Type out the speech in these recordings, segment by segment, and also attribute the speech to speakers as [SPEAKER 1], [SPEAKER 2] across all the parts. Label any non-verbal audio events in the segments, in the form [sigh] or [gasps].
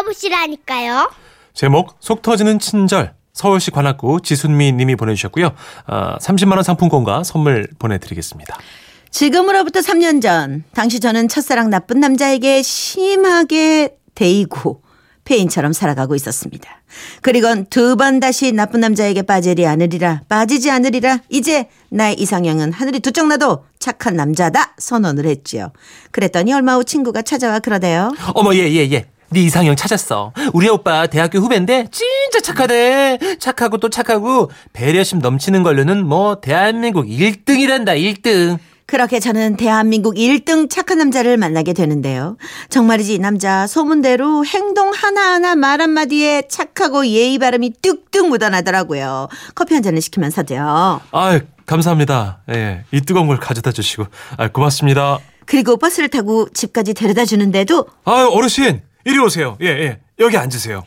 [SPEAKER 1] 들어보시라니까요.
[SPEAKER 2] 제목 속 터지는 친절 서울시 관악구 지순미 님이 보내주셨고요. 아, 30만 원 상품권과 선물 보내드리겠습니다.
[SPEAKER 3] 지금으로부터 3년 전 당시 저는 첫사랑 나쁜 남자에게 심하게 데이고 폐인처럼 살아가고 있었습니다. 그리곤 두 번 다시 나쁜 남자에게 빠지리 않으리라 빠지지 않으리라 이제 나의 이상형은 하늘이 두쪽 나도 착한 남자다 선언을 했지요. 그랬더니 얼마 후 친구가 찾아와 그러대요.
[SPEAKER 2] 어머 예예 예. 네 이상형 찾았어. 우리 오빠 대학교 후배인데 진짜 착하대. 착하고 또 착하고 배려심 넘치는 걸로는 뭐 대한민국 1등이란다 1등.
[SPEAKER 3] 그렇게 저는 대한민국 1등 착한 남자를 만나게 되는데요. 정말이지 이 남자 소문대로 행동 하나하나 말 한마디에 착하고 예의 바름이 뚝뚝 묻어나더라고요. 커피 한 잔을 시키면 서도요.
[SPEAKER 2] 아 감사합니다. 예, 이 뜨거운 걸 가져다 주시고 아, 고맙습니다.
[SPEAKER 3] 그리고 버스를 타고 집까지 데려다 주는데도
[SPEAKER 2] 아 어르신 이리 오세요. 예 예. 여기 앉으세요.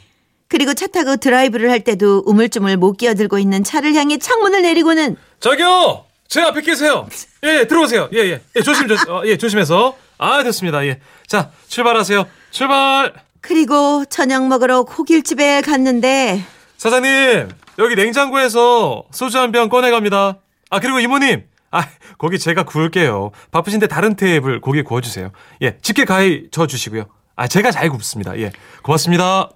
[SPEAKER 3] 그리고 차 타고 드라이브를 할 때도 우물쭈물 못 끼어들고 있는 차를 향해 창문을 내리고는
[SPEAKER 2] 저기요 제 앞에 계세요. 예, 예 들어오세요. 예 예. 예 조심 조심 어, 예 조심해서 아 됐습니다. 예. 자 출발하세요. 출발.
[SPEAKER 3] 그리고 저녁 먹으러 고길집에 갔는데
[SPEAKER 2] 사장님 여기 냉장고에서 소주 한 병 꺼내 갑니다. 아 그리고 이모님 아 고기 제가 구울게요. 바쁘신데 다른 테이블 고기 구워 주세요. 예 집게 가위 저 주시고요. 아 제가 잘 굽습니다. 예 고맙습니다.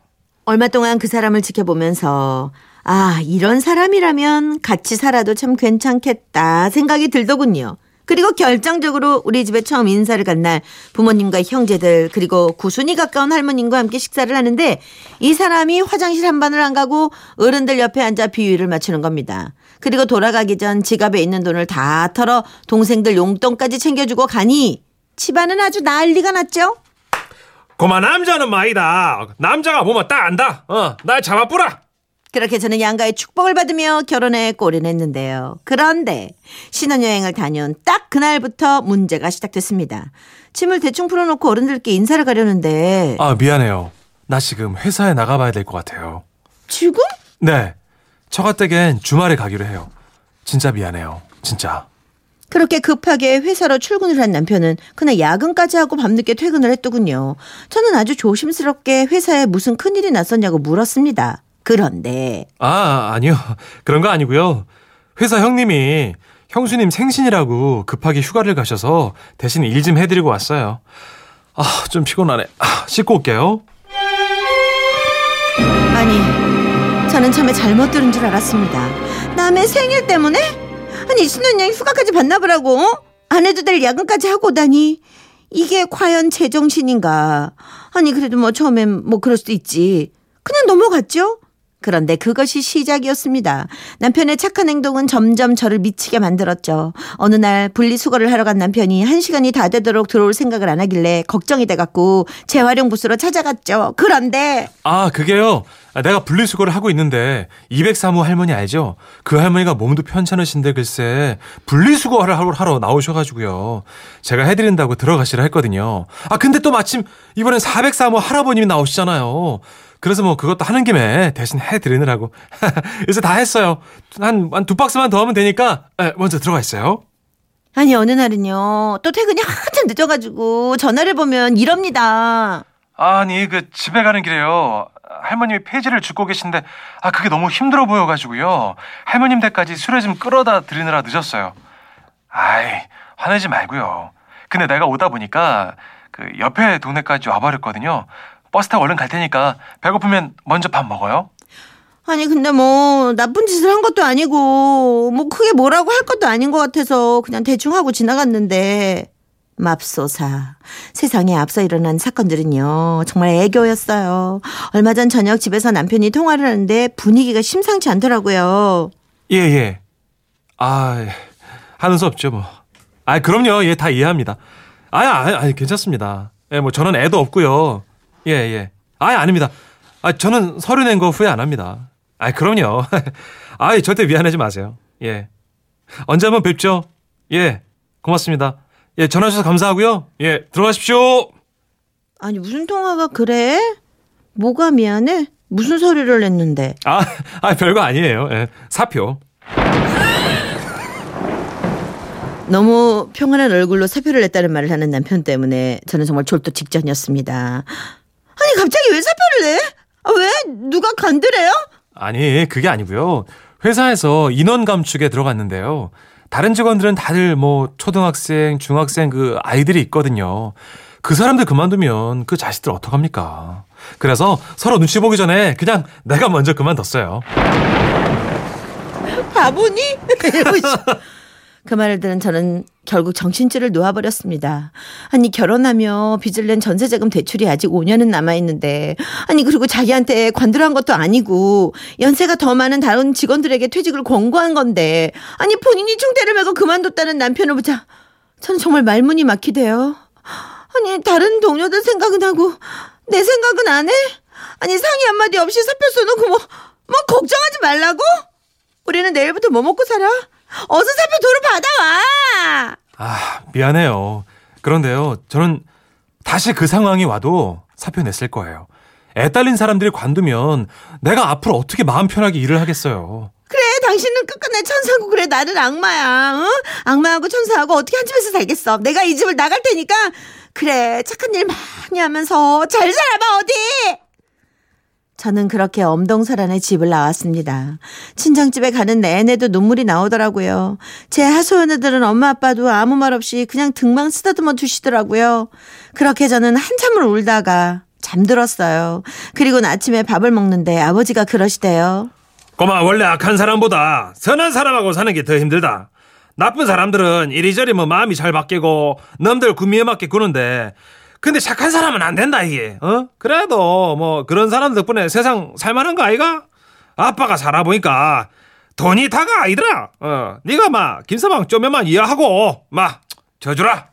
[SPEAKER 3] 얼마 동안 그 사람을 지켜보면서 아, 이런 사람이라면 같이 살아도 참 괜찮겠다 생각이 들더군요. 그리고 결정적으로 우리 집에 처음 인사를 간 날 부모님과 형제들 그리고 구순이 가까운 할머님과 함께 식사를 하는데 이 사람이 화장실 한 번을 안 가고 어른들 옆에 앉아 비위를 맞추는 겁니다. 그리고 돌아가기 전 지갑에 있는 돈을 다 털어 동생들 용돈까지 챙겨주고 가니 집안은 아주 난리가 났죠.
[SPEAKER 2] 고마 남자는 마이다. 남자가 보면 딱 안다. 어 날 잡아뿌라.
[SPEAKER 3] 그렇게 저는 양가의 축복을 받으며 결혼에 골인했는데요. 그런데 신혼여행을 다녀온 딱 그날부터 문제가 시작됐습니다. 짐을 대충 풀어놓고 어른들께 인사를 가려는데
[SPEAKER 2] 아 미안해요. 나 지금 회사에 나가봐야 될 것 같아요.
[SPEAKER 3] 지금?
[SPEAKER 2] 네. 처가댁엔 주말에 가기로 해요. 진짜 미안해요. 진짜.
[SPEAKER 3] 그렇게 급하게 회사로 출근을 한 남편은 그날 야근까지 하고 밤늦게 퇴근을 했더군요. 저는 아주 조심스럽게 회사에 무슨 큰일이 났었냐고 물었습니다. 그런데
[SPEAKER 2] 아 아니요. 그런 거 아니고요. 회사 형님이 형수님 생신이라고 급하게 휴가를 가셔서 대신 일 좀 해드리고 왔어요. 아, 좀 피곤하네. 아, 씻고 올게요.
[SPEAKER 3] 아니 저는 처음에 잘못 들은 줄 알았습니다. 남의 생일 때문에? 아니 신혼여행 휴가까지 보라고 어? 안 해도 될 야근까지 하고 오다니 이게 과연 제정신인가 아니 그래도 뭐 처음엔 뭐 그럴 수도 있지 그냥 넘어갔죠 그런데 그것이 시작이었습니다. 남편의 착한 행동은 점점 저를 미치게 만들었죠. 어느 날 분리수거를 하러 간 남편이 한 시간이 다 되도록 들어올 생각을 안 하길래 걱정이 돼갖고 재활용 부스로 찾아갔죠. 그런데
[SPEAKER 2] 아, 그게요. 아, 내가 분리수거를 하고 있는데 203호 할머니 알죠? 그 할머니가 몸도 편찮으신데 글쎄 분리수거를 하러, 하러 나오셔가지고요. 제가 해드린다고 들어가시라 했거든요. 아 근데 또 마침 이번엔 403호 할아버님이 나오시잖아요. 그래서 뭐 그것도 하는 김에 대신 해드리느라고. [laughs] 그래서 다 했어요. 한, 한 두 박스만 더 하면 되니까 에, 먼저 들어가 있어요.
[SPEAKER 3] 아니 어느 날은요 또 퇴근이 한참 늦어가지고 전화를 보면 이럽니다.
[SPEAKER 2] 아니 그 집에 가는 길에요. 할머님이 폐지를 줍고 계신데 아 그게 너무 힘들어 보여가지고요. 할머님 댁까지 술에 좀 끌어다 드리느라 늦었어요. 아이 화내지 말고요. 근데 내가 오다 보니까 그 옆에 동네까지 와버렸거든요. 버스 타고 얼른 갈 테니까 배고프면 먼저 밥 먹어요.
[SPEAKER 3] 아니 근데 뭐 나쁜 짓을 한 것도 아니고 뭐 크게 뭐라고 할 것도 아닌 것 같아서 그냥 대충 하고 지나갔는데 맙소사 세상에 앞서 일어난 사건들은요 정말 애교였어요 얼마 전 저녁 집에서 남편이 통화를 하는데 분위기가 심상치 않더라고요
[SPEAKER 2] 예 예. 아 하는 수 없죠 뭐. 아 그럼요 예 다 이해합니다. 아니 아니, 아니 괜찮습니다. 예 뭐 저는 애도 없고요. 예 예. 아 아닙니다. 아 저는 서류 낸 거 후회 안 합니다. 아 그럼요. [laughs] 아 절대 미안하지 마세요. 예. 언제 한번 뵙죠. 예. 고맙습니다. 예 전화 주셔서 감사하고요. 예 들어가십시오.
[SPEAKER 3] 아니 무슨 통화가 그래? 뭐가 미안해? 무슨 소리를 냈는데
[SPEAKER 2] 아, 아 별거 아니에요. 예. 사표.
[SPEAKER 3] 너무 평안한 얼굴로 사표를 냈다는 말을 하는 남편 때문에 저는 정말 졸도 직전이었습니다. 아니 갑자기 왜 사표를 내? 아, 왜? 누가 간드래요?
[SPEAKER 2] 아니, 그게 아니고요. 회사에서 인원 감축에 들어갔는데요. 다른 직원들은 다들 뭐 초등학생, 중학생 그 아이들이 있거든요. 그 사람들 그만두면 그 자식들 어떡합니까? 그래서 서로 눈치 보기 전에 그냥 내가 먼저 그만뒀어요.
[SPEAKER 3] 바보니? [laughs] 그 말을 들은 저는 결국 정신줄을 놓아버렸습니다. 아니 결혼하며 빚을 낸 전세자금 대출이 아직 5년은 남아있는데 아니 그리고 자기한테 관두한 것도 아니고 연세가 더 많은 다른 직원들에게 퇴직을 권고한 건데 아니 본인이 충태를 메고 그만뒀다는 남편을 보자 저는 정말 말문이 막히대요. 아니 다른 동료들 생각은 하고 내 생각은 안 해? 아니 상의 한마디 없이 사표 써놓고 뭐, 뭐 걱정하지 말라고? 우리는 내일부터 뭐 먹고 살아? 어서 사표 도로 받아와!
[SPEAKER 2] 아, 미안해요. 그런데요, 저는 다시 그 상황이 와도 사표 냈을 거예요. 애 딸린 사람들이 관두면 내가 앞으로 어떻게 마음 편하게 일을 하겠어요.
[SPEAKER 3] 그래, 당신은 끝끝내 천사고 그래, 나는 악마야. 응? 악마하고 천사하고 어떻게 한 집에서 살겠어. 내가 이 집을 나갈 테니까 그래, 착한 일 많이 하면서 잘 살아봐, 어디! 저는 그렇게 엄동설안의 집을 나왔습니다. 친정집에 가는 내내도 눈물이 나오더라고요. 제 하소연애들은 엄마 아빠도 아무 말 없이 그냥 등만 쓰다듬어 두시더라고요. 그렇게 저는 한참을 울다가 잠들었어요. 그리고 아침에 밥을 먹는데 아버지가 그러시대요.
[SPEAKER 2] 꼬마 원래 악한 사람보다 선한 사람하고 사는 게 더 힘들다. 나쁜 사람들은 이리저리 뭐 마음이 잘 바뀌고 남들 구미에 맞게 구는데 근데 착한 사람은 안 된다 이게. 어? 그래도 뭐 그런 사람 덕분에 세상 살만한 거 아이가? 아빠가 살아보니까 돈이 다가 아니더라. 어, 네가 막 김서방 쪼매만 이해하고 막 져주라.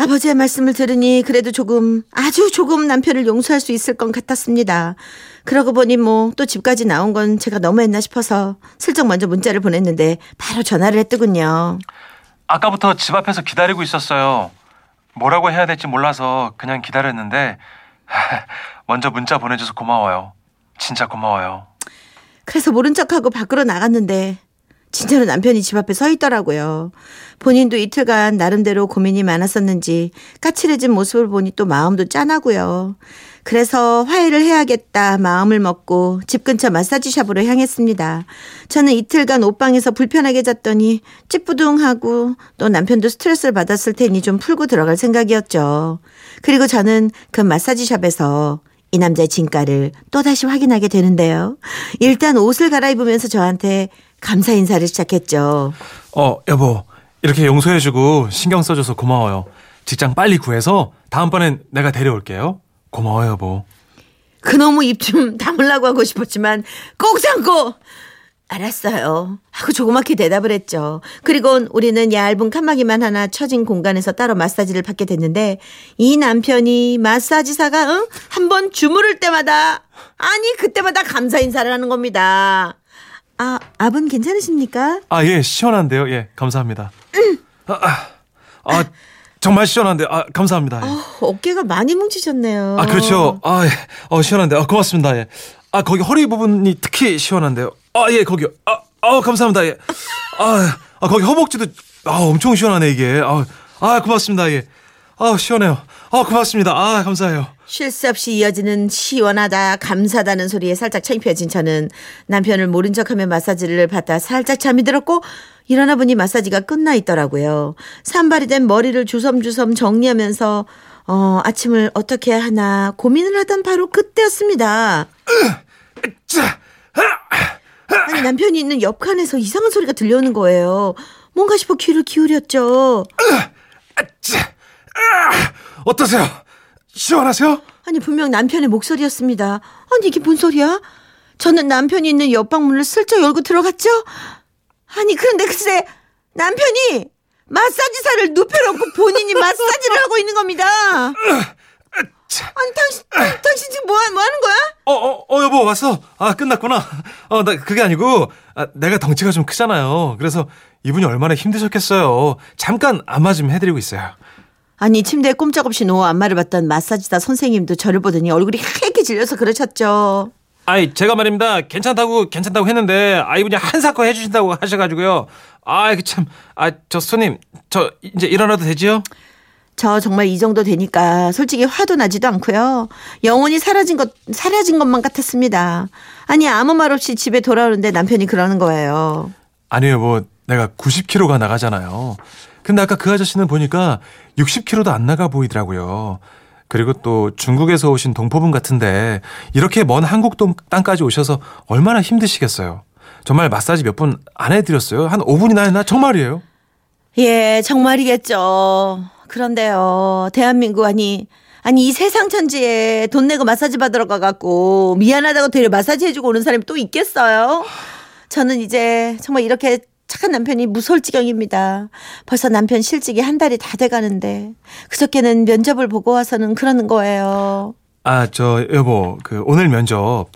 [SPEAKER 3] 아버지의 말씀을 들으니 그래도 조금 아주 조금 남편을 용서할 수 있을 것 같았습니다. 그러고 보니 뭐 또 집까지 나온 건 제가 너무했나 싶어서 슬쩍 먼저 문자를 보냈는데 바로 전화를 했더군요.
[SPEAKER 2] 아까부터 집 앞에서 기다리고 있었어요. 뭐라고 해야 될지 몰라서 그냥 기다렸는데 [laughs] 먼저 문자 보내줘서 고마워요. 진짜 고마워요.
[SPEAKER 3] 그래서 모른 척하고 밖으로 나갔는데 진짜로 남편이 집 앞에 서 있더라고요. 본인도 이틀간 나름대로 고민이 많았었는지 까칠해진 모습을 보니 또 마음도 짠하고요. 그래서 화해를 해야겠다 마음을 먹고 집 근처 마사지샵으로 향했습니다. 저는 이틀간 옷방에서 불편하게 잤더니 찌뿌둥하고 또 남편도 스트레스를 받았을 테니 좀 풀고 들어갈 생각이었죠. 그리고 저는 그 마사지샵에서 이 남자의 진가를 또다시 확인하게 되는데요. 일단 옷을 갈아입으면서 저한테 감사 인사를 시작했죠.
[SPEAKER 2] 어, 여보. 이렇게 용서해주고 신경 써줘서 고마워요. 직장 빨리 구해서 다음번엔 내가 데려올게요. 고마워요, 여보.
[SPEAKER 3] 그놈의 입 좀 [laughs] 다물라고 하고 싶었지만 꼭 참고 알았어요. 하고 조그맣게 대답을 했죠. 그리고 우리는 얇은 칸막이만 하나 쳐진 공간에서 따로 마사지를 받게 됐는데 이 남편이 마사지사가 응? 한번 주무를 때마다 아니 그때마다 감사 인사를 하는 겁니다. 아, 아분 괜찮으십니까?
[SPEAKER 2] 아, 예, 시원한데요. 예, 감사합니다. 아, 아, 아, 정말 시원한데, 아, 감사합니다. 예.
[SPEAKER 3] 어, 어깨가 많이 뭉치셨네요.
[SPEAKER 2] 아, 그렇죠. 아, 예. 어, 시원한데, 아, 고맙습니다. 예. 아, 거기 허리 부분이 특히 시원한데요. 아, 예, 거기요. 아, 아, 감사합니다. 예. 아, 아, 거기 허벅지도, 아, 엄청 시원하네, 이게. 아, 아, 고맙습니다. 예. 아, 시원해요. 아, 고맙습니다. 아, 감사해요.
[SPEAKER 3] 쉴 새 없이 이어지는 시원하다 감사다는 소리에 살짝 창피해진 저는 남편을 모른 척하며 마사지를 받다 살짝 잠이 들었고 일어나 보니 마사지가 끝나 있더라고요. 산발이 된 머리를 주섬주섬 정리하면서 어, 아침을 어떻게 하나 고민을 하던 바로 그때였습니다. 아니 남편이 있는 옆칸에서 이상한 소리가 들려오는 거예요. 뭔가 싶어 귀를 기울였죠.
[SPEAKER 2] 어떠세요? 시원하세요?
[SPEAKER 3] 아니 분명 남편의 목소리였습니다. 아니 이게 뭔 소리야? 저는 남편이 있는 옆방문을 슬쩍 열고 들어갔죠. 아니 그런데 글쎄 남편이 마사지사를 눕혀놓고 본인이 마사지를 하고 있는 겁니다. 아니 당신 당신 지금 뭐, 뭐 하는 거야?
[SPEAKER 2] 어, 어, 어, 여보, 왔어. 아, 끝났구나. 어, 나, 그게 아니고, 아, 내가 덩치가 좀 크잖아요. 그래서 이분이 얼마나 힘드셨겠어요. 잠깐 안마 좀 해드리고 있어요.
[SPEAKER 3] 아니 침대에 꼼짝없이 누워 안마를 받던 마사지사 선생님도 저를 보더니 얼굴이 하얗게 질려서 그러셨죠.
[SPEAKER 2] 아이, 제가 말입니다. 괜찮다고, 괜찮다고 했는데, 아, 이분이 한사코 해주신다고 하셔가지고요. 아, 그 참, 아, 저 손님, 저 이제 일어나도 되지요?
[SPEAKER 3] 저 정말 이 정도 되니까 솔직히 화도 나지도 않고요. 영원히 사라진 것, 사라진 것만 같았습니다. 아니, 아무 말 없이 집에 돌아오는데 남편이 그러는 거예요.
[SPEAKER 2] 아니요, 뭐 내가 90kg가 나가잖아요. 근데 아까 그 아저씨는 보니까 60kg도 안 나가 보이더라고요. 그리고 또 중국에서 오신 동포분 같은데 이렇게 먼 한국 땅까지 오셔서 얼마나 힘드시겠어요. 정말 마사지 몇 분 안 해드렸어요. 한 5분이나 했나? 정말이에요.
[SPEAKER 3] 예, 정말이겠죠. 그런데요, 대한민국 아니, 아니 이 세상 천지에 돈 내고 마사지 받으러 가갖고 미안하다고 데려 마사지 해주고 오는 사람이 또 있겠어요? 저는 이제 정말 이렇게 착한 남편이 무서울 지경입니다. 벌써 남편 실직이 한 달이 다 돼가는데 그저께는 면접을 보고 와서는 그러는 거예요.
[SPEAKER 2] 아, 저 여보, 그 오늘 면접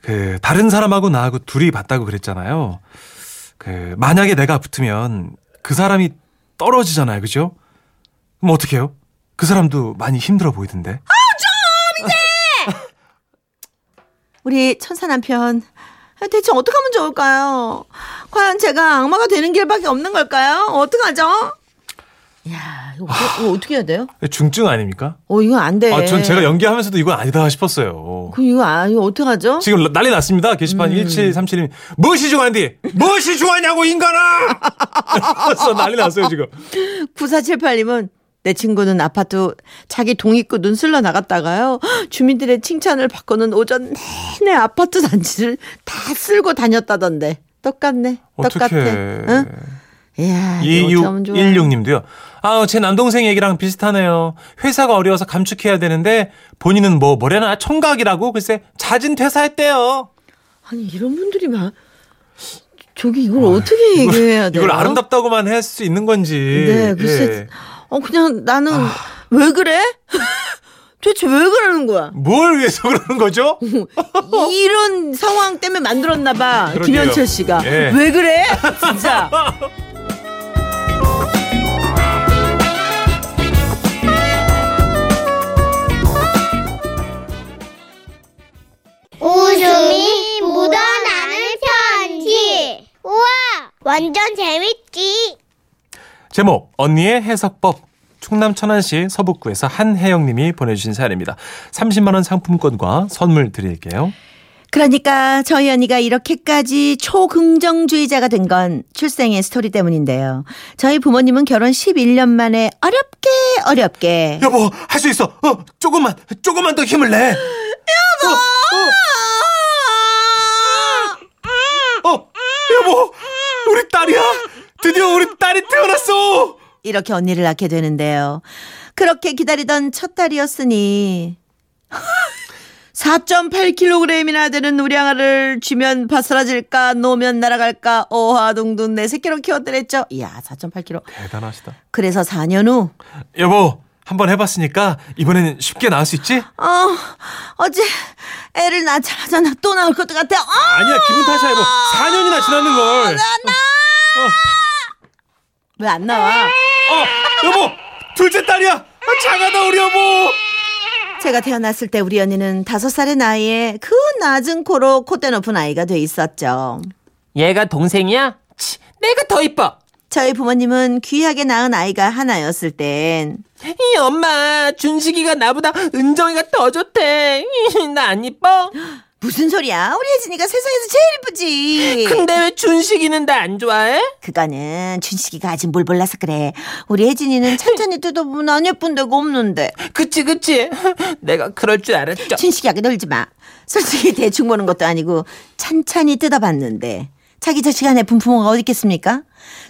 [SPEAKER 2] 그 다른 사람하고 나하고 둘이 봤다고 그랬잖아요. 그 만약에 내가 붙으면 그 사람이 떨어지잖아요, 그죠? 그럼 어떻게 해요? 그 사람도 많이 힘들어 보이던데.
[SPEAKER 3] 아우 좀 이제 [laughs] 우리 천사 남편 대체 어떻게 하면 좋을까요? 과연 제가 악마가 되는 길밖에 없는 걸까요? 어떡하죠? 야, 이거, 어떻게, 이거 어떻게 해야 돼요?
[SPEAKER 2] 중증 아닙니까?
[SPEAKER 3] 어, 이거 안 돼.
[SPEAKER 2] 아, 전 제가 연기하면서도 이건 아니다 싶었어요.
[SPEAKER 3] 그 이거 아, 이거 어떡하죠?
[SPEAKER 2] 지금 난리 났습니다. 게시판 음. 1737님. 무엇이 중요한디? 무엇이 중요하냐고, 인간아! [laughs] 그래서 난리 났어요, 지금.
[SPEAKER 3] 9478님은 내 친구는 아파트 자기 동 입구 눈슬러 나갔다가요. 주민들의 칭찬을 받고는 오전 내내 아파트 단지를 다 쓸고 다녔다던데. 똑같네. 똑같아. 응?
[SPEAKER 2] 이야, 2616님도요. 아, 제 남동생 얘기랑 비슷하네요. 회사가 어려워서 감축해야 되는데 본인은 뭐 뭐래나 총각이라고 글쎄 자진 퇴사했대요.
[SPEAKER 3] 아니 이런 분들이 막 저기 이걸 어, 떻게 얘기해야 돼요?
[SPEAKER 2] 이걸 아름답다고만 할 수 있는 건지.
[SPEAKER 3] 네, 글쎄. 예. 어 그냥 나는 아. 왜 그래? [laughs] 도대체 왜 그러는 거야?
[SPEAKER 2] 뭘 위해서 그러는 거죠? [laughs]
[SPEAKER 3] 이런 상황 때문에 만들었나 봐. 김현철 씨가. 예. 왜 그래? 진짜. [laughs]
[SPEAKER 1] 웃음이 묻어나는 편지. 우와, 완전 재밌지.
[SPEAKER 2] 제목 언니의 해석법 충남 천안시 서북구에서 한혜영 님이 보내주신 사연입니다. 30만 원 상품권과 선물 드릴게요.
[SPEAKER 3] 그러니까 저희 언니가 이렇게까지 초긍정주의자가 된 건 출생의 스토리 때문인데요. 저희 부모님은 결혼 11년 만에 어렵게 어렵게
[SPEAKER 2] 여보 할 수 있어. 어 조금만 조금만 더 힘을 내.
[SPEAKER 3] 여보.
[SPEAKER 2] 어, 어. 어 여보 우리 딸이야. 드디어 우리 딸이 태어났어!
[SPEAKER 3] 이렇게 언니를 낳게 되는데요. 그렇게 기다리던 첫 딸이었으니 [laughs] 4.8kg이나 되는 우리 양아를 쥐면 바스라질까 놓으면 날아갈까 오하둥둥 내 새끼로 키웠더랬죠. 이야 4.8kg.
[SPEAKER 2] 대단하시다.
[SPEAKER 3] 그래서 4년 후
[SPEAKER 2] 여보 한번 해봤으니까 이번에는 쉽게 나을 수 있지?
[SPEAKER 3] 어 어제 애를 낳자마자 또 나올 것도 같아. 어!
[SPEAKER 2] 아니야 기분 탓이야 여보 4년이나 지났는 걸. 나, 나.
[SPEAKER 3] 어. 왜 안 나와?
[SPEAKER 2] 어, 여보, 둘째 딸이야. 아, 장하다 우리 여보.
[SPEAKER 3] 제가 태어났을 때 우리 언니는 다섯 살의 나이에 그 낮은 코로 콧대 높은 아이가 돼 있었죠.
[SPEAKER 4] 얘가 동생이야? 치, 내가 더 이뻐.
[SPEAKER 3] 저희 부모님은 귀하게 낳은 아이가 하나였을 땐.
[SPEAKER 4] 이 엄마, 준식이가 나보다 은정이가 더 좋대. [laughs] 나 안 이뻐? [laughs]
[SPEAKER 3] 무슨 소리야? 우리 혜진이가 세상에서 제일 이쁘지.
[SPEAKER 4] 근데 왜 준식이는 나 안 좋아해?
[SPEAKER 3] 그거는 준식이가 아직 뭘 몰라서 그래. 우리 혜진이는 천천히 [laughs] 뜯어보면 안 예쁜 데가 없는데.
[SPEAKER 4] 그치 그치. [laughs] 내가 그럴 줄 알았죠.
[SPEAKER 3] 준식이하게 놀지 마. 솔직히 대충 보는 것도 아니고 천천히 뜯어봤는데. 자기 자식 안에 분 부모가 어디 있겠습니까?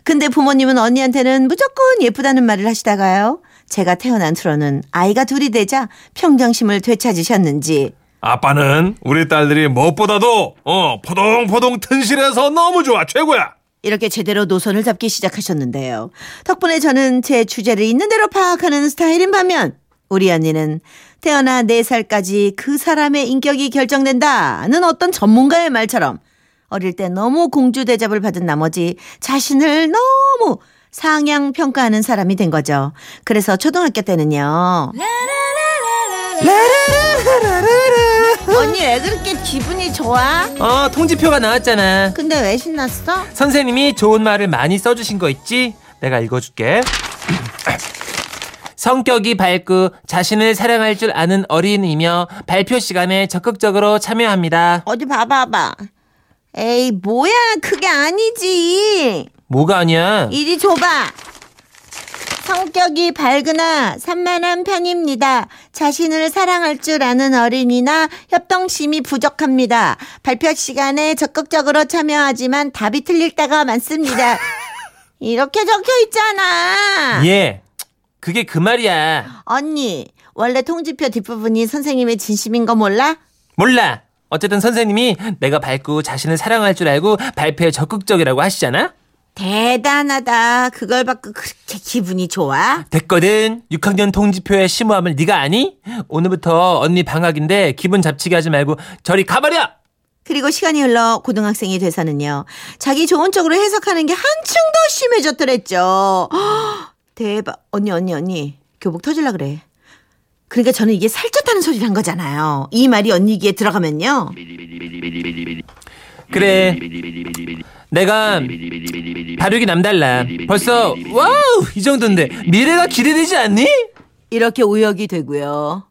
[SPEAKER 3] 근데 부모님은 언니한테는 무조건 예쁘다는 말을 하시다가요. 제가 태어난 후로는 아이가 둘이 되자 평정심을 되찾으셨는지
[SPEAKER 2] 아빠는 우리 딸들이 무엇보다도 어 포동포동 튼실해서 너무 좋아 최고야.
[SPEAKER 3] 이렇게 제대로 노선을 잡기 시작하셨는데요. 덕분에 저는 제 주제를 있는 대로 파악하는 스타일인 반면 우리 언니는 태어나 4살까지 그 사람의 인격이 결정된다는 어떤 전문가의 말처럼 어릴 때 너무 공주 대접을 받은 나머지 자신을 너무 상향 평가하는 사람이 된 거죠. 그래서 초등학교 때는요. 언니 왜 그렇게 기분이 좋아?
[SPEAKER 4] 어 통지표가 나왔잖아
[SPEAKER 3] 근데 왜 신났어?
[SPEAKER 4] 선생님이 좋은 말을 많이 써주신 거 있지? 내가 읽어줄게 [clears throat] 성격이 밝고 자신을 사랑할 줄 아는 어린이며 발표 시간에 적극적으로 참여합니다.
[SPEAKER 3] 어디 봐봐봐. 에이, 뭐야. 그게 아니지.
[SPEAKER 4] 뭐가 아니야?
[SPEAKER 3] 이리 줘봐. 성격이 밝으나 산만한 편입니다. 자신을 사랑할 줄 아는 어린이나 협동심이 부족합니다. 발표 시간에 적극적으로 참여하지만 답이 틀릴 때가 많습니다. [laughs] 이렇게 적혀 있잖아.
[SPEAKER 4] 예. 그게 그 말이야.
[SPEAKER 3] 언니, 원래 통지표 뒷부분이 선생님의 진심인 거 몰라?
[SPEAKER 4] 몰라. 어쨌든 선생님이 내가 밝고 자신을 사랑할 줄 알고 발표에 적극적이라고 하시잖아?
[SPEAKER 3] 대단하다. 그걸 받고 그렇게 기분이 좋아?
[SPEAKER 4] 됐거든. 6학년 통지표의 심오함을 네가 아니? 오늘부터 언니 방학인데 기분 잡치게 하지 말고 저리 가버려!
[SPEAKER 3] 그리고 시간이 흘러 고등학생이 돼서는요. 자기 좋은 쪽으로 해석하는 게 한층 더 심해졌더랬죠. 헉, [gasps] 대박. 언니, 언니, 언니. 교복 터질라 그래. 그러니까 저는 이게 살쪘다는 소리를 한 거잖아요. 이 말이 언니 귀에 들어가면요.
[SPEAKER 4] 그래. 내가 발육이 남달라. 벌써 wow 이 정도인데 미래가 기대되지 않니?
[SPEAKER 3] 이렇게 의역이 되고요.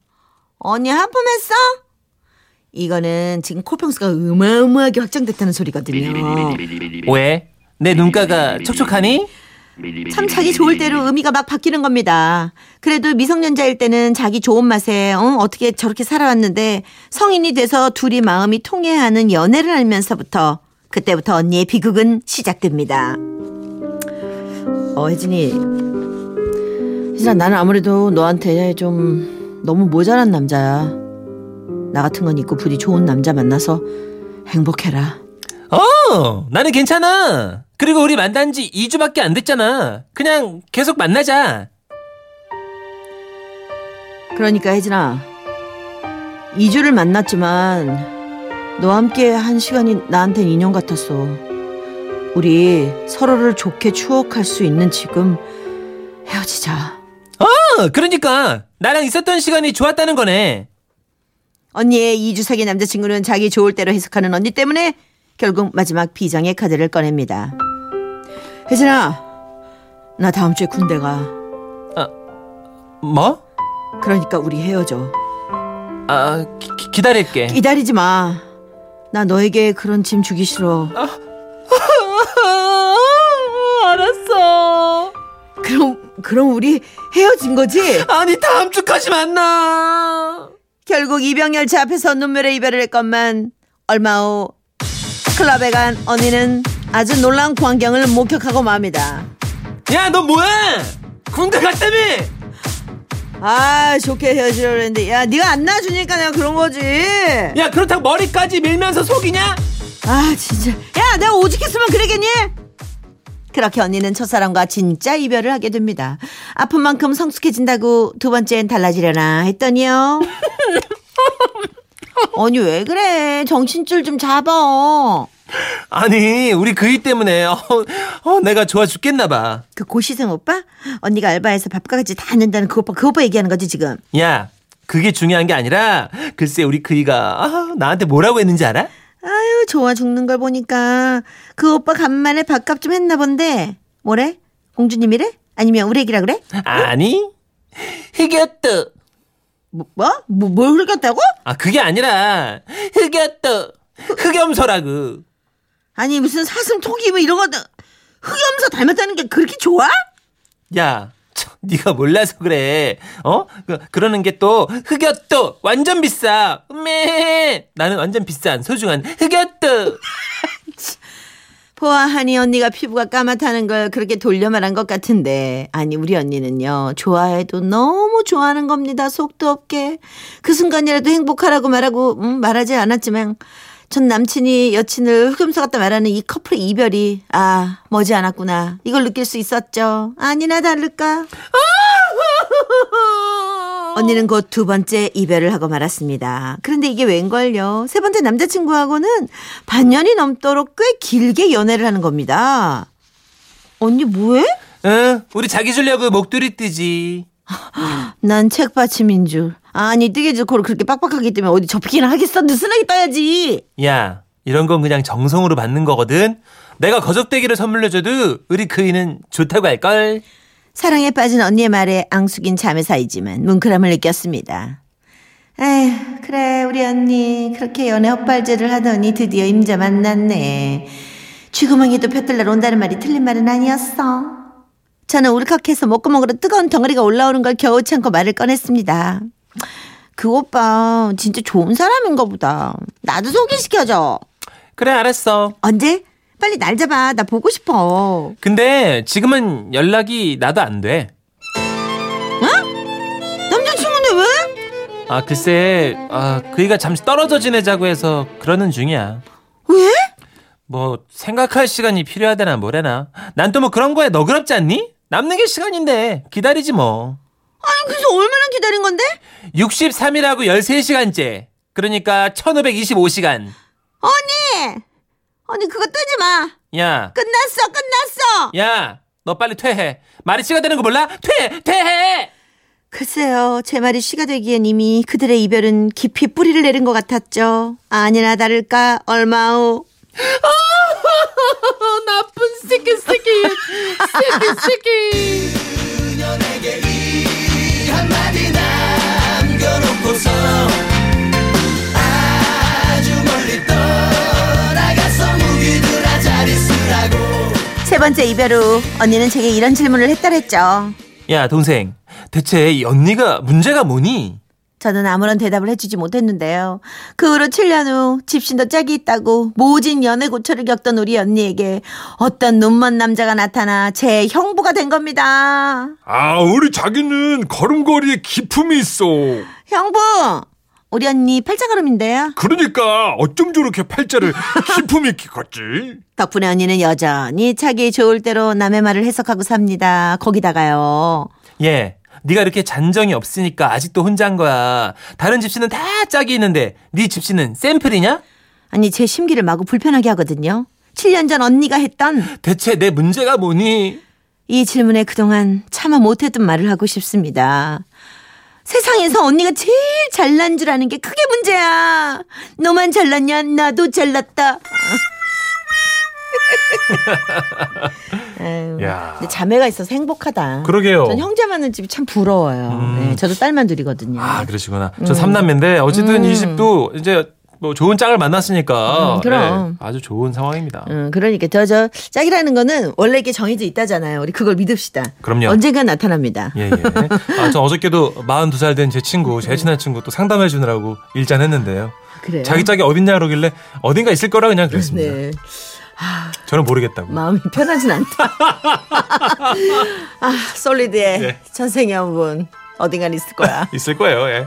[SPEAKER 3] 언니 하품했어? 이거는 지금 코평수가 어마어마하게 확장됐다는 소리거든요.
[SPEAKER 4] 왜? 내 눈가가 촉촉하니?
[SPEAKER 3] 참 자기 좋을 대로 의미가 막 바뀌는 겁니다. 그래도 미성년자일 때는 자기 좋은 맛에 어, 어떻게 저렇게 살아왔는데 성인이 돼서 둘이 마음이 통해하는 연애를 하면서부터 그때부터 언니의 비극은 시작됩니다. 어 혜진이 혜진아 나는 아무래도 너한테 좀 너무 모자란 남자야. 나 같은 건 있고 부디 좋은 남자 만나서 행복해라.
[SPEAKER 4] 어 나는 괜찮아. 그리고 우리 만난 지 2주밖에 안 됐잖아. 그냥 계속 만나자.
[SPEAKER 3] 그러니까 혜진아 2주를 만났지만 너와 함께 한 시간이 나한텐 인연 같았어. 우리 서로를 좋게 추억할 수 있는 지금 헤어지자.
[SPEAKER 4] 어 그러니까. 나랑 있었던 시간이 좋았다는 거네.
[SPEAKER 3] 언니의 2주 사귄 남자친구는 자기 좋을 대로 해석하는 언니 때문에 결국 마지막 비장의 카드를 꺼냅니다. 혜진아 나 다음 주에 군대 가.
[SPEAKER 4] 뭐?
[SPEAKER 3] 그러니까 우리 헤어져.
[SPEAKER 4] 아 기, 기- 기다릴게.
[SPEAKER 3] 기다리지 마 나 너에게 그런 짐 주기 싫어 [laughs]
[SPEAKER 4] 알았어.
[SPEAKER 3] 그럼 그럼 우리 헤어진 거지?
[SPEAKER 4] 아니 다음 주까지 만나.
[SPEAKER 3] 결국 이병열차 앞에서 눈물의 이별을 했건만 얼마 후 클럽에 간 언니는 아주 놀라운 광경을 목격하고 맙니다.
[SPEAKER 4] 야 너 뭐해? 군대 갔다며?
[SPEAKER 3] 아 좋게 헤어지려고 했는데 야 네가 안 놔주니까 내가 그런 거지.
[SPEAKER 4] 야 그렇다고 머리까지 밀면서 속이냐?
[SPEAKER 3] 아 진짜 야 내가 오직했으면 그러겠니? 그렇게 언니는 첫사랑과 진짜 이별을 하게 됩니다. 아픈 만큼 성숙해진다고 두 번째는 달라지려나 했더니요. [laughs] 언니 왜 그래? 정신줄 좀 잡아.
[SPEAKER 4] 아니 우리 그이 때문에 어, 어, 내가 좋아 죽겠나 봐.
[SPEAKER 3] 그 고시생 오빠? 언니가 알바해서 밥값까지 다 낸다는 그 오빠 그 오빠 얘기하는 거지 지금.
[SPEAKER 4] 야 그게 중요한 게 아니라 글쎄 우리 그이가 아, 나한테 뭐라고 했는지 알아?
[SPEAKER 3] 아유 좋아 죽는 걸 보니까 그 오빠 간만에 밥값 좀 했나 본데 뭐래? 공주님이래? 아니면 우리 애기라 그래?
[SPEAKER 4] 아니 흑였다.
[SPEAKER 3] 뭐? 뭐? 뭐, 뭘 흘렸다고?
[SPEAKER 4] 아 그게 아니라 흑였다. 흑염소라고.
[SPEAKER 3] 아니 무슨 사슴 토기 뭐 이런 거 흑염소 닮았다는 게 그렇게 좋아?
[SPEAKER 4] 야, 참, 네가 몰라서 그래. 어? 그, 그러는 게 또 흑여또 완전 비싸. 음메. 나는 완전 비싼 소중한 흑여또. [laughs]
[SPEAKER 3] 보아하니 언니가 피부가 까맣다는 걸 그렇게 돌려 말한 것 같은데 아니 우리 언니는요 좋아해도 너무 좋아하는 겁니다 속도 없게 그 순간이라도 행복하라고 말하고 음, 말하지 않았지만 전 남친이 여친을 흑염소 같다 말하는 이 커플의 이별이 아 머지 않았구나 이걸 느낄 수 있었죠 아니나 다를까 [laughs] 언니는 곧 두 번째 이별을 하고 말았습니다. 그런데 이게 웬걸요? 세 번째 남자친구하고는 반년이 넘도록 꽤 길게 연애를 하는 겁니다. 언니 뭐해?
[SPEAKER 4] 응, 우리 자기 주려고 목도리 뜨지.
[SPEAKER 3] 난 책받침인 줄. 아니 뜨개질 코를 그렇게 빡빡하기 때문에 어디 접기나 하겠어? 느슨하게 떠야지.
[SPEAKER 4] 야, 이런 건 그냥 정성으로 받는 거거든. 내가 거적대기를 선물로 줘도 우리 그이는 좋다고 할걸.
[SPEAKER 3] 사랑에 빠진 언니의 말에 앙숙인 자매 사이지만 뭉클함을 느꼈습니다. 에휴, 그래, 우리 언니. 그렇게 연애 헛발질을 하더니 드디어 임자 만났네. 쥐구멍이도 볕들날 온다는 말이 틀린 말은 아니었어. 저는 울컥해서 목구멍으로 뜨거운 덩어리가 올라오는 걸 겨우 참고 말을 꺼냈습니다. 그 오빠 진짜 좋은 사람인가 보다. 나도 소개시켜줘.
[SPEAKER 4] 그래 알았어.
[SPEAKER 3] 언제? 빨리 날 잡아. 나 보고 싶어.
[SPEAKER 4] 근데 지금은 연락이 나도 안 돼.
[SPEAKER 3] 남자친구인데 왜?
[SPEAKER 4] 아 글쎄 아 그이가 잠시 떨어져 지내자고 해서 그러는 중이야.
[SPEAKER 3] 왜?
[SPEAKER 4] 뭐 생각할 시간이 필요하대나 뭐래나. 난 또 뭐 그런 거에 너그럽지 않니? 남는 게 시간인데 기다리지 뭐.
[SPEAKER 3] 아니 그래서 얼마나 기다린 건데?
[SPEAKER 4] 63이라고 13시간째. 그러니까 1525시간.
[SPEAKER 3] 언니! 언니 그거 뜨지 마.
[SPEAKER 4] 야,
[SPEAKER 3] 끝났어 끝났어.
[SPEAKER 4] 야, 너 빨리 퇴해. 말이 씨가 되는 거 몰라? 퇴, 퇴해!
[SPEAKER 3] 글쎄요 제 말이 시가 되기엔 이미 그들의 이별은 깊이 뿌리를 내린 것 같았죠. 아니나 다를까 얼마 후 [laughs]
[SPEAKER 4] 나쁜 새끼, 새끼. 새끼, 새끼.
[SPEAKER 3] 번째 이별 후 언니는 제게 이런 질문을 했더랬죠.
[SPEAKER 4] 야, 동생. 대체 이 언니가 문제가 뭐니?
[SPEAKER 3] 저는 아무런 대답을 해주지 못했는데요. 그 후로 7년 후 집신도 짝이 있다고 모진 연애 고초를 겪던 우리 언니에게 어떤 눈먼 남자가 나타나 제 형부가 된 겁니다.
[SPEAKER 5] 아, 우리 자기는 걸음걸이에 기품이 있어.
[SPEAKER 3] 형부! 우리 언니 팔자걸음인데요.
[SPEAKER 5] 그러니까 어쩜 저렇게 팔자를 기품 있게 걷지?
[SPEAKER 3] 덕분에 언니는 여전히 자기 좋을 대로 남의 말을 해석하고 삽니다. 거기다가요.
[SPEAKER 4] 예. 네가 이렇게 잔정이 없으니까 아직도 혼자인 거야. 다른 집시는 다 짝이 있는데 네 집시는 샘플이냐?
[SPEAKER 3] 아니 제 심기를 마구 불편하게 하거든요. 7년 전 언니가 했던
[SPEAKER 4] 대체 내 문제가 뭐니?
[SPEAKER 3] 이 질문에 그동안 차마 못했던 말을 하고 싶습니다. 세상에서 언니가 제일 잘난 줄 아는 게 그게 문제야. 너만 잘났냐? 나도 잘났다. [laughs] 아유,
[SPEAKER 2] 야.
[SPEAKER 3] 근데 자매가 있어서 행복하다.
[SPEAKER 2] 그러게요.
[SPEAKER 3] 전 형제 많은 집이 참 부러워요.
[SPEAKER 2] 음.
[SPEAKER 3] 네, 저도 딸만 둘이거든요.
[SPEAKER 2] 아, 그러시구나. 저 삼남매인데 어쨌든 이 집도 이제 뭐 좋은 짝을 만났으니까
[SPEAKER 3] 음, 그럼.
[SPEAKER 2] 네, 아주 좋은 상황입니다.
[SPEAKER 3] 음, 그러니까 저, 저, 짝이라는 거는 원래 이게 정해져 있다잖아요. 우리 그걸 믿읍시다.
[SPEAKER 2] 그럼요.
[SPEAKER 3] 언젠가 나타납니다.
[SPEAKER 2] 예, 예. 아, 저 어저께도 42살 된 제 친구, 제일 친한 친구 또 상담해 주느라고 일잔 했는데요.
[SPEAKER 3] 그래요.
[SPEAKER 2] 자기 짝이 어딨냐 그러길래 어딘가 있을 거라 그냥 그랬습니다.
[SPEAKER 3] 네.
[SPEAKER 2] 저는 모르겠다고.
[SPEAKER 3] 마음이 편하진 않다. [laughs] 아, 솔리드의
[SPEAKER 2] 예.
[SPEAKER 3] 천생연분. 어딘간 있을 거야. [laughs]
[SPEAKER 2] 있을 거예요. 예.